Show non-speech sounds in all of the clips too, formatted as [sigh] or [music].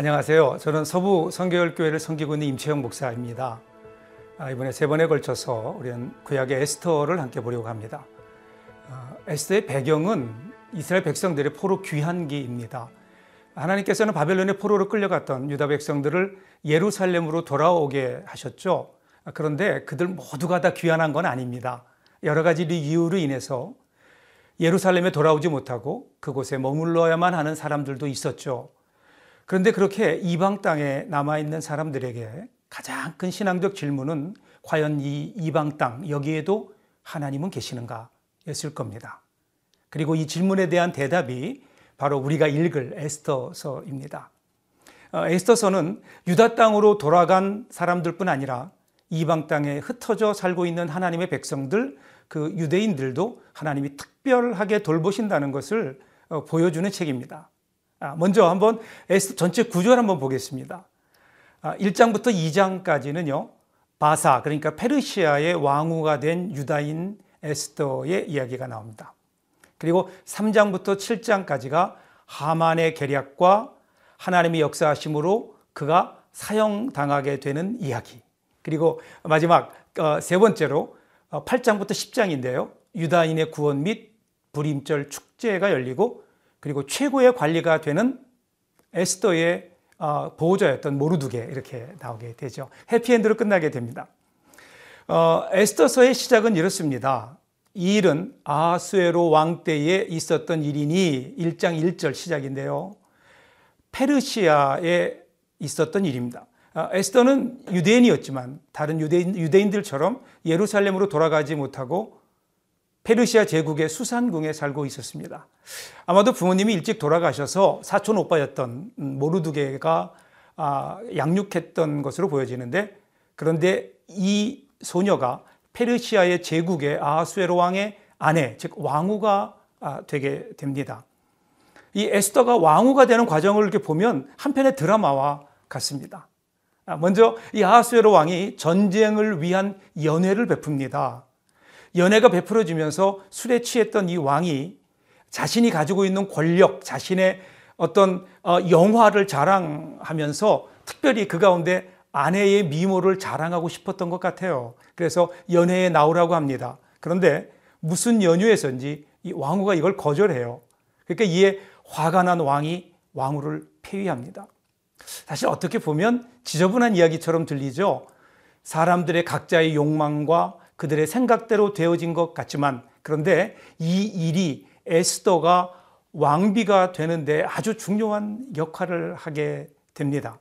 안녕하세요. 저는 서부 성교열교회를 섬기고 있는 임채영 목사입니다. 아, 이번에 세 번에 걸쳐서 우리는 구약의 에스터를 함께 보려고 합니다. 아, 에스터의 배경은 이스라엘 백성들의 포로 귀환기입니다. 하나님께서는 바벨론의 포로로 끌려갔던 유다 백성들을 예루살렘으로 돌아오게 하셨죠. 아, 그런데 그들 모두가 다 귀환한 건 아닙니다. 여러 가지 이유로 인해서 예루살렘에 돌아오지 못하고 그곳에 머물러야만 하는 사람들도 있었죠. 그런데 그렇게 이방 땅에 남아있는 사람들에게 가장 큰 신앙적 질문은 과연 이 이방 땅, 여기에도 하나님은 계시는가? 였을 겁니다. 그리고 이 질문에 대한 대답이 바로 우리가 읽을 에스터서입니다. 어, 에스터서는 유다 땅으로 돌아간 사람들뿐 아니라 이방 땅에 흩어져 살고 있는 하나님의 백성들, 그 유대인들도 하나님이 특별하게 돌보신다는 것을 어, 보여주는 책입니다. 아, 먼저 한번 에스터 전체 구조를 한번 보겠습니다. 1장부터 아, 2장까지는요, 바사, 그러니까 페르시아의 왕후가 된 유다인 에스더의 이야기가 나옵니다. 그리고 3장부터 7장까지가 하만의 계략과 하나님의 역사하심으로 그가 사형당하게 되는 이야기. 그리고 마지막 어, 세 번째로 8장부터 어, 10장인데요. 유다인의 구원 및 불임절 축제가 열리고 그리고 최고의 관리가 되는 에스더의 어, 보호자였던 모르두게 이렇게 나오게 되죠. 해피엔드로 끝나게 됩니다. 어, 에스더서의 시작은 이렇습니다. 이 일은 아수에로 왕 때에 있었던 일이니 1장 1절 시작인데요. 페르시아에 있었던 일입니다. 어, 에스더는 유대인이었지만 다른 유대인, 유대인들처럼 예루살렘으로 돌아가지 못하고 페르시아 제국의 수산궁에 살고 있었습니다. 아마도 부모님이 일찍 돌아가셔서 사촌 오빠였던 모르두게가 아, 양육했던 것으로 보여지는데 그런데 이 소녀가 페르시아의 제국의 아하수에로 왕의 아내, 즉 왕후가 아, 되게 됩니다. 이 에스더가 왕후가 되는 과정을 이렇게 보면 한편의 드라마와 같습니다. 아, 먼저 이 아하수에로 왕이 전쟁을 위한 연회를 베풉니다. 연애가 베풀어지면서 술에 취했던 이 왕이 자신이 가지고 있는 권력, 자신의 어떤 어, 영화를 자랑하면서 특별히 그 가운데 아내의 미모를 자랑하고 싶었던 것 같아요. 그래서 연애에 나오라고 합니다. 그런데 무슨 연유에서인지 이 왕후가 이걸 거절해요. 그러니까 이에 화가 난 왕이 왕후를 폐위합니다. 사실 어떻게 보면 지저분한 이야기처럼 들리죠. 사람들의 각자의 욕망과 그들의 생각대로 되어진 것 같지만 그런데 이 일이 에스더가 왕비가 되는데 아주 중요한 역할을 하게 됩니다.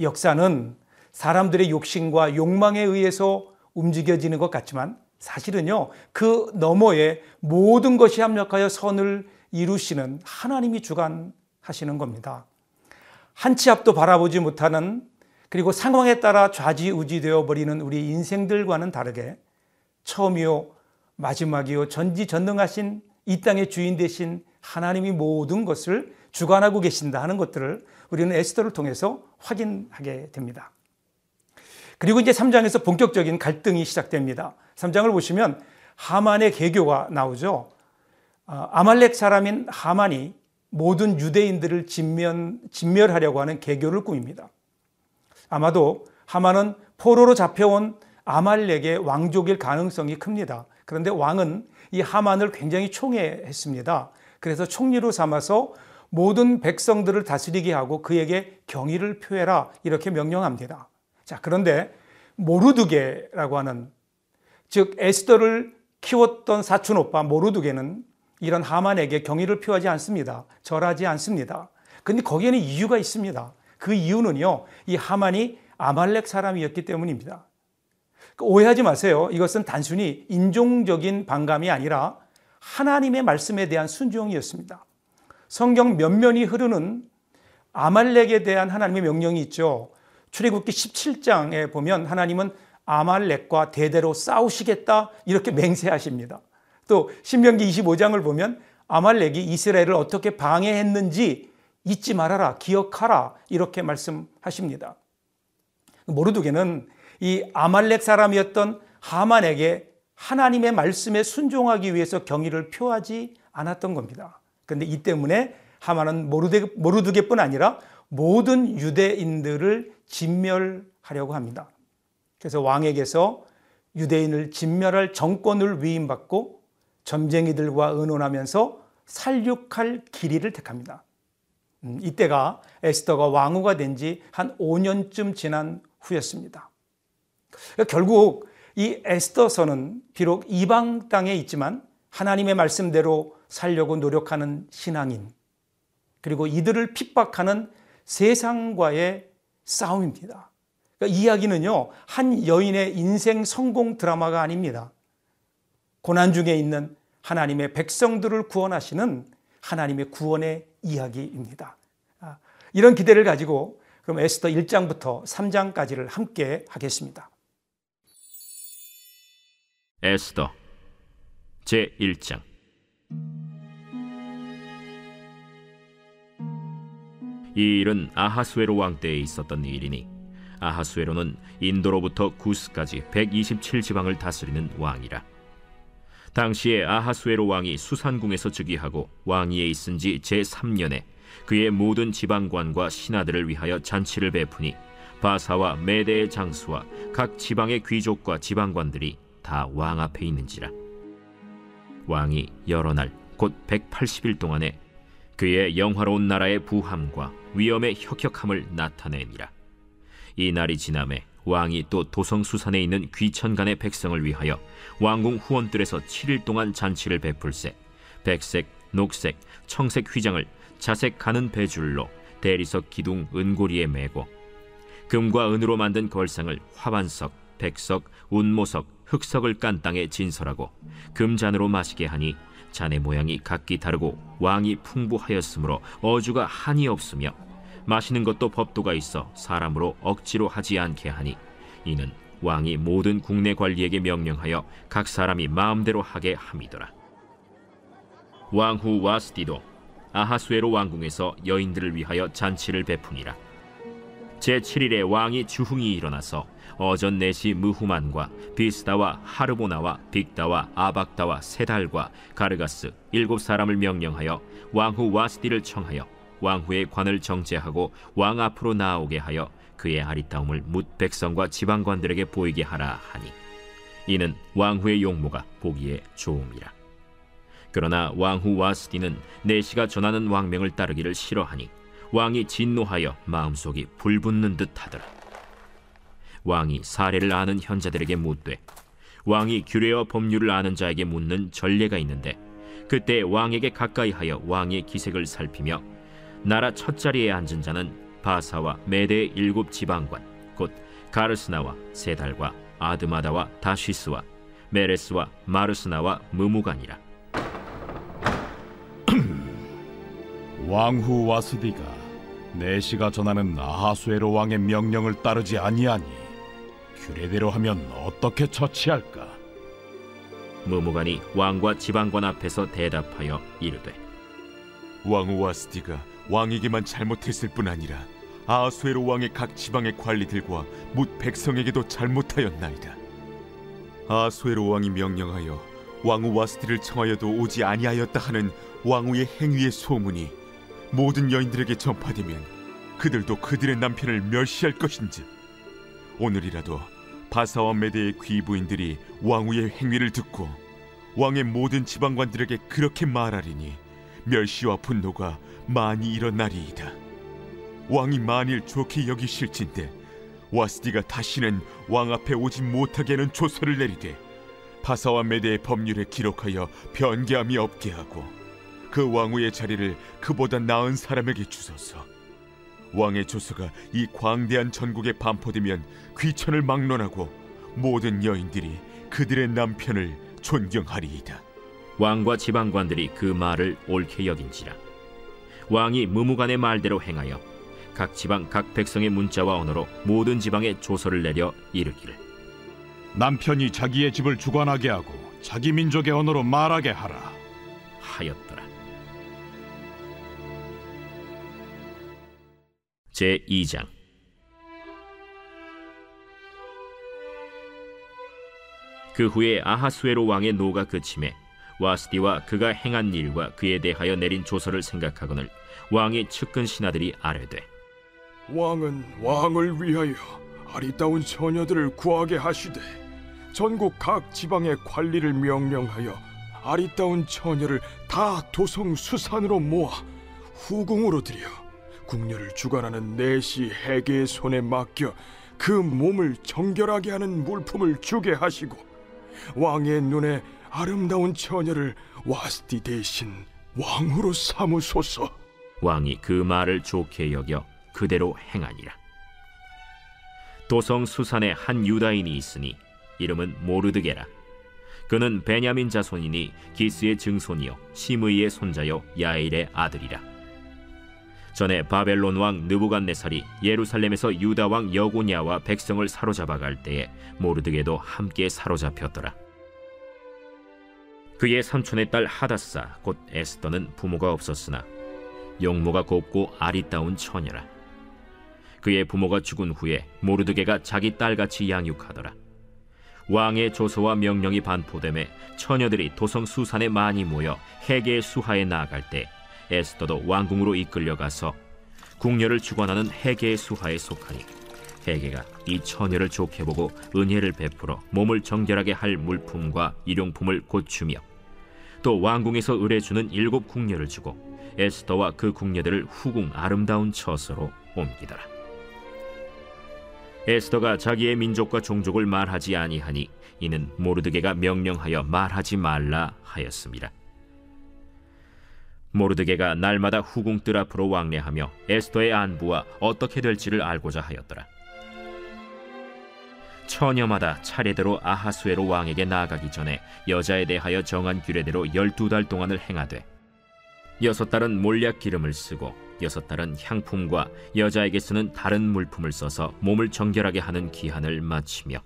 역사는 사람들의 욕심과 욕망에 의해서 움직여지는 것 같지만 사실은요, 그 너머에 모든 것이 합력하여 선을 이루시는 하나님이 주관하시는 겁니다. 한 치 앞도 바라보지 못하는 그리고 상황에 따라 좌지우지되어 버리는 우리 인생들과는 다르게 처음이요 마지막이요 전지전능하신 이 땅의 주인 되신 하나님이 모든 것을 주관하고 계신다 하는 것들을 우리는 에스더를 통해서 확인하게 됩니다. 그리고 이제 3장에서 본격적인 갈등이 시작됩니다. 3장을 보시면 하만의 개교가 나오죠. 아, 아말렉 사람인 하만이 모든 유대인들을 진면, 진멸하려고 하는 개교를 꾸밉니다. 아마도 하만은 포로로 잡혀온 아말렉의 왕족일 가능성이 큽니다. 그런데 왕은 이 하만을 굉장히 총애했습니다. 그래서 총리로 삼아서 모든 백성들을 다스리게 하고 그에게 경의를 표해라 이렇게 명령합니다. 자, 그런데 모르드게라고 하는 즉 에스더를 키웠던 사촌 오빠 모르드게는 이런 하만에게 경의를 표하지 않습니다. 절하지 않습니다. 근데 거기에는 이유가 있습니다. 그 이유는요. 이 하만이 아말렉 사람이었기 때문입니다. 그 오해하지 마세요. 이것은 단순히 인종적인 반감이 아니라 하나님의 말씀에 대한 순종이었습니다. 성경 몇면이 흐르는 아말렉에 대한 하나님의 명령이 있죠. 출애굽기 17장에 보면 하나님은 아말렉과 대대로 싸우시겠다 이렇게 맹세하십니다. 또 신명기 25장을 보면 아말렉이 이스라엘을 어떻게 방해했는지 잊지 말아라, 기억하라 이렇게 말씀하십니다. 모르두게는 이 아말렉 사람이었던 하만에게 하나님의 말씀에 순종하기 위해서 경의를 표하지 않았던 겁니다. 그런데 이 때문에 하만은 모르드게 뿐 아니라 모든 유대인들을 진멸하려고 합니다. 그래서 왕에게서 유대인을 진멸할 정권을 위임받고 점쟁이들과 의논하면서 살육할 길이를 택합니다. 음, 이때가 에스더가 왕후가 된 지 한 5년쯤 지난 후였습니다. 그러니까 결국 이 에스더서는 비록 이방 땅에 있지만 하나님의 말씀대로 살려고 노력하는 신앙인, 그리고 이들을 핍박하는 세상과의 싸움입니다. 그러니까 이야기는요, 한 여인의 인생 성공 드라마가 아닙니다. 고난 중에 있는 하나님의 백성들을 구원하시는 하나님의 구원의 이야기입니다. 아, 이런 기대를 가지고 그럼 에스더 1장부터 3장까지를 함께 하겠습니다. 에스더 제 1장. 이 일은 아하수에로 왕 때에 있었던 일이니 아하수에로는 인도로부터 구스까지 127지방을 다스리는 왕이라. 당시에 아하수에로 왕이 수산궁에서 즉위하고 왕위에 있은 지 제3년에 그의 모든 지방관과 신하들을 위하여 잔치를 베푸니 바사와 메대의 장수와 각 지방의 귀족과 지방관들이 다 왕 앞에 있는지라. 왕이 여러 날 곧 180일 동안에 그의 영화로운 나라의 부함과 위엄의 혁혁함을 나타내니라. 이 날이 지남에 왕이 또 도성 수산에 있는 귀천간의 백성을 위하여 왕궁 후원들에서 7일 동안 잔치를 베풀세 백색, 녹색, 청색 휘장을 자색 가는 배줄로 대리석 기둥 은고리에 메고 금과 은으로 만든 걸상을 화반석, 백석, 운모석, 흑석을 깐 땅에 진설하고 금잔으로 마시게 하니 잔의 모양이 각기 다르고 왕이 풍부하였으므로 어주가 한이 없으며 마시는 것도 법도가 있어 사람으로 억지로 하지 않게 하니 이는 왕이 모든 국내 관리에게 명령하여 각 사람이 마음대로 하게 함이더라. 왕후 와스디도 아하수에로 왕궁에서 여인들을 위하여 잔치를 베푸니라. 제7일에 왕이 주흥이 일어나서 어전 내시 무후만과 비스다와 하르보나와 빅다와 아박다와 세달과 가르가스 일곱 사람을 명령하여 왕후 와스디를 청하여 왕후의 관을 정제하고 왕 앞으로 나오게 하여 그의 아리따움을 묻 백성과 지방관들에게 보이게 하라 하니 이는 왕후의 용모가 보기에 좋음이라. 그러나 왕후 와스디는 내시가 전하는 왕명을 따르기를 싫어하니 왕이 진노하여 마음속이 불붙는 듯하더라. 왕이 사례를 아는 현자들에게 묻되 왕이 규례와 법률을 아는 자에게 묻는 전례가 있는데 그때 왕에게 가까이하여 왕의 기색을 살피며 나라 첫 자리에 앉은 자는 바사와 메대의 일곱 지방관 곧 가르스나와 세달과 아드마다와 다시스와 메레스와 마르스나와 무무간이라. [clears throat] 왕후 와스디가 내시가 전하는 아하수에로 왕의 명령을 따르지 아니하니 규례대로 하면 어떻게 처치할까? 무무간이 왕과 지방관 앞에서 대답하여 이르되 왕후 와 스디가 왕에게만 잘못했을 뿐 아니라 아하수에로 왕의 각 지방의 관리들과 묻 백성에게도 잘못하였나이다. 아하수에로 왕이 명령하여 왕후 와스디를 청하여도 오지 아니하였다 하는 왕후의 행위의 소문이 모든 여인들에게 전파되면 그들도 그들의 남편을 멸시할 것인지 오늘이라도 바사와 메대의 귀부인들이 왕후의 행위를 듣고 왕의 모든 지방관들에게 그렇게 말하리니 멸시와 분노가 많이 일어나리이다. 왕이 만일 좋게 여기실진데 와스디가 다시는 왕 앞에 오지 못하게 하는 조서를 내리되 바사와 메대의 법률에 기록하여 변개함이 없게 하고 그 왕후의 자리를 그보다 나은 사람에게 주소서. 왕의 조서가 이 광대한 전국에 반포되면 귀천을 막론하고 모든 여인들이 그들의 남편을 존경하리이다. 왕과 지방관들이 그 말을 옳게 여긴지라 왕이 무무간의 말대로 행하여 각 지방 각 백성의 문자와 언어로 모든 지방에 조서를 내려 이르기를 남편이 자기의 집을 주관하게 하고 자기 민족의 언어로 말하게 하라. 하였더라. 제 2장. 그 후에 아하수에로 왕의 노가 그침에 와스디와 그가 행한 일과 그에 대하여 내린 조서를 생각하거늘 왕의 측근 신하들이 아뢰되 왕은 왕을 위하여 아리따운 처녀들을 구하게 하시되 전국 각 지방의 관리를 명령하여 아리따운 처녀를 다 도성 수산으로 모아 후궁으로 들여 궁녀를 주관하는 내시 해계의 손에 맡겨 그 몸을 정결하게 하는 물품을 주게 하시고 왕의 눈에 아름다운 처녀를 와스티 대신 왕으로 삼으소서. 왕이 그 말을 좋게 여겨 그대로 행하니라. 도성 수산에 한 유다인이 있으니 이름은 모르드게라. 그는 베냐민 자손이니 기스의 증손이요 시므이의 손자요 야일의 아들이라. 전에 바벨론 왕 느부갓네살이 예루살렘에서 유다 왕 여고냐와 백성을 사로잡아 갈 때에 모르드게도 함께 사로잡혔더라. 그의 삼촌의 딸 하다사 곧 에스더는 부모가 없었으나 용모가 곱고 아리따운 처녀라. 그의 부모가 죽은 후에 모르드게가 자기 딸같이 양육하더라. 왕의 조서와 명령이 반포됨에 처녀들이 도성 수산에 많이 모여 해계의 수하에 나아갈 때 에스더도 왕궁으로 이끌려가서 궁녀를 주관하는 해계의 수하에 속하니 해계가 이 처녀를 좋게 보고 은혜를 베풀어 몸을 정결하게 할 물품과 일용품을 고추며 또 왕궁에서 의뢰주는 일곱 궁녀를 주고 에스더와 그 궁녀들을 후궁 아름다운 처소로 옮기더라. 에스더가 자기의 민족과 종족을 말하지 아니하니 이는 모르드게가 명령하여 말하지 말라 하였습니다. 모르드게가 날마다 후궁 뜰 앞으로 왕래하며 에스더의 안부와 어떻게 될지를 알고자 하였더라. 처녀마다 차례대로 아하수에로 왕에게 나아가기 전에 여자에 대하여 정한 규례대로 열두 달 동안을 행하되 여섯 달은 몰약 기름을 쓰고 여섯 달은 향품과 여자에게 쓰는 다른 물품을 써서 몸을 정결하게 하는 기한을 마치며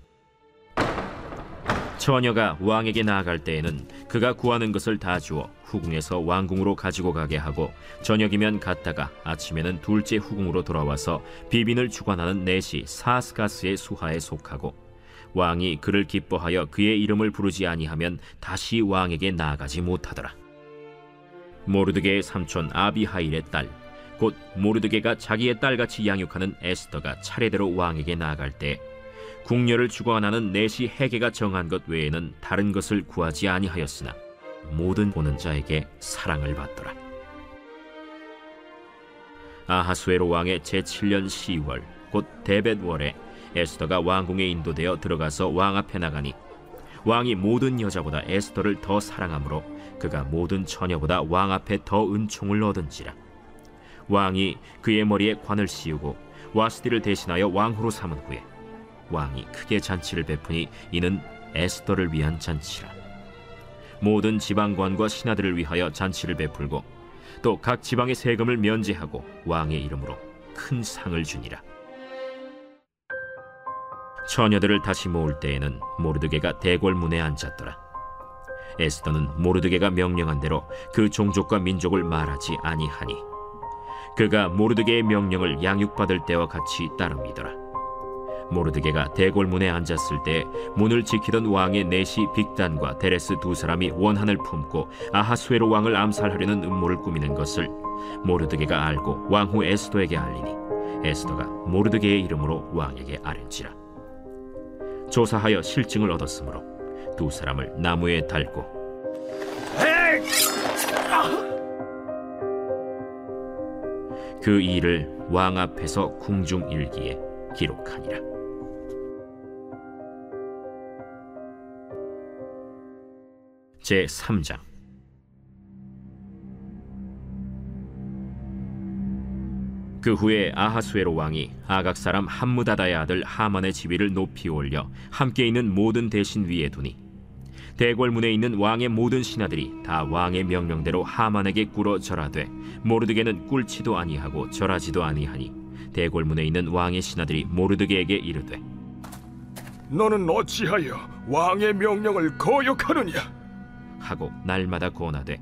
처녀가 왕에게 나아갈 때에는 그가 구하는 것을 다 주어 후궁에서 왕궁으로 가지고 가게 하고 저녁이면 갔다가 아침에는 둘째 후궁으로 돌아와서 비빈을 주관하는 넷이 사스가스의 수하에 속하고 왕이 그를 기뻐하여 그의 이름을 부르지 아니하면 다시 왕에게 나아가지 못하더라. 모르드게의 삼촌 아비하일의 딸, 곧 모르드게가 자기의 딸같이 양육하는 에스더가 차례대로 왕에게 나아갈 때 궁녀를 주관하는 넷이 해계가 정한 것 외에는 다른 것을 구하지 아니하였으나 모든 보는 자에게 사랑을 받더라. 아하수에로 왕의 제7년 10월 곧 데벳월에 에스더가 왕궁에 인도되어 들어가서 왕 앞에 나가니 왕이 모든 여자보다 에스더를 더 사랑하므로 그가 모든 처녀보다 왕 앞에 더 은총을 얻은지라 왕이 그의 머리에 관을 씌우고 와스디를 대신하여 왕후로 삼은 후에 왕이 크게 잔치를 베푸니 이는 에스더를 위한 잔치라. 모든 지방관과 신하들을 위하여 잔치를 베풀고 또 각 지방의 세금을 면제하고 왕의 이름으로 큰 상을 주니라. 처녀들을 다시 모을 때에는 모르드게가 대궐문에 앉았더라. 에스더는 모르드게가 명령한 대로 그 종족과 민족을 말하지 아니하니 그가 모르드게의 명령을 양육받을 때와 같이 따릅니더라 모르드게가 대궐문에 앉았을 때 문을 지키던 왕의 내시 빅단과 데레스 두 사람이 원한을 품고 아하수에로 왕을 암살하려는 음모를 꾸미는 것을 모르드게가 알고 왕후 에스도에게 알리니 에스도가 모르드게의 이름으로 왕에게 아뢰지라 조사하여 실증을 얻었으므로 두 사람을 나무에 달고 그 일을 왕 앞에서 궁중 일기에 기록하니라. 제 3장 그 후에 아하수에로 왕이 아각 사람 함무다다의 아들 하만의 지위를 높이 올려 함께 있는 모든 대신 위에 두니 대궐문에 있는 왕의 모든 신하들이 다 왕의 명령대로 하만에게 꿇어 절하되 모르드게는 꿇지도 아니하고 절하지도 아니하니 대궐문에 있는 왕의 신하들이 모르드게에게 이르되 너는 어찌하여 왕의 명령을 거역하느냐? 하고 날마다 권하되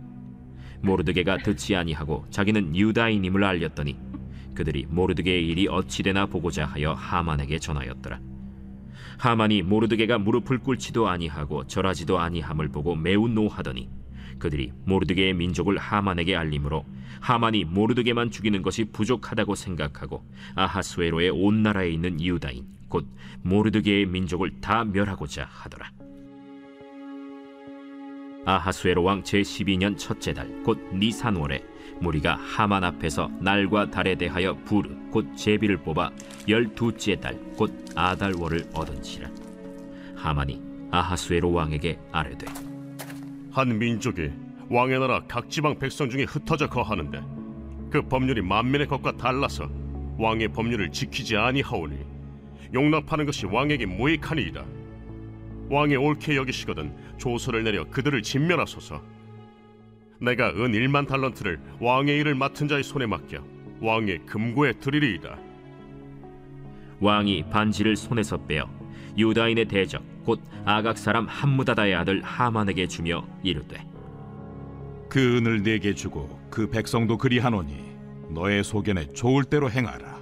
모르드게가 듣지 아니하고 자기는 유다인임을 알렸더니 그들이 모르드게의 일이 어찌 되나 보고자 하여 하만에게 전하였더라. 하만이 모르드게가 무릎을 꿇지도 아니하고 절하지도 아니함을 보고 매우 노하더니 그들이 모르드게의 민족을 하만에게 알림으로 하만이 모르드게만 죽이는 것이 부족하다고 생각하고 아하스웨로의 온 나라에 있는 유다인 곧 모르드게의 민족을 다 멸하고자 하더라. 아하스웨로 왕 제12년 첫째 달 곧 니산월에 무리가 하만 앞에서 날과 달에 대하여 부르 곧 제비를 뽑아 열두째 달 곧 아달월을 얻은지라 하만이 아하스웨로 왕에게 아뢰되 한 민족이 왕의 나라 각 지방 백성 중에 흩어져 거하는데 그 법률이 만민의 것과 달라서 왕의 법률을 지키지 아니하오니 용납하는 것이 왕에게 무익하니이다. 왕이 옳게 여기시거든 조서를 내려 그들을 진멸하소서. 내가 은 1만 달란트를 왕의 일을 맡은 자의 손에 맡겨 왕의 금고에 드리리이다. 왕이 반지를 손에서 빼어 유다인의 대적 곧 아각 사람 함무다다의 아들 하만에게 주며 이르되 그 은을 내게 주고 그 백성도 그리하노니 너의 소견에 좋을 대로 행하라.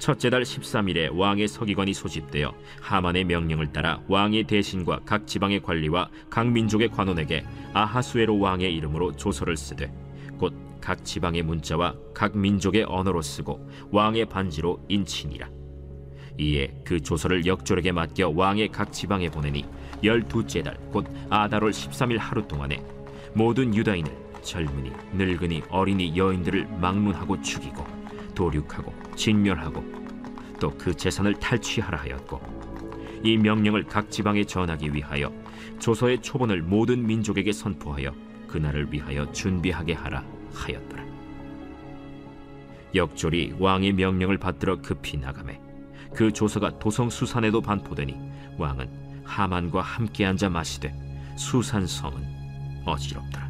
첫째 달 13일에 왕의 서기관이 소집되어 하만의 명령을 따라 왕의 대신과 각 지방의 관리와 각 민족의 관원에게 아하수에로 왕의 이름으로 조서를 쓰되 곧 각 지방의 문자와 각 민족의 언어로 쓰고 왕의 반지로 인치니라. 이에 그 조서를 역졸에게 맡겨 왕의 각 지방에 보내니 열두째 달 곧 아달월 13일 하루 동안에 모든 유다인을 젊은이 늙은이 어린이 여인들을 막론하고 죽이고 도륙하고 진멸하고 또 그 재산을 탈취하라 하였고 이 명령을 각 지방에 전하기 위하여 조서의 초본을 모든 민족에게 선포하여 그날을 위하여 준비하게 하라 하였더라. 역졸이 왕의 명령을 받들어 급히 나가매 그 조서가 도성 수산에도 반포되니 왕은 하만과 함께 앉아 마시되 수산 성은 어지럽더라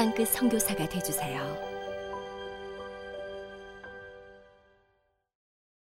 땅끝 선교사가 되주세요.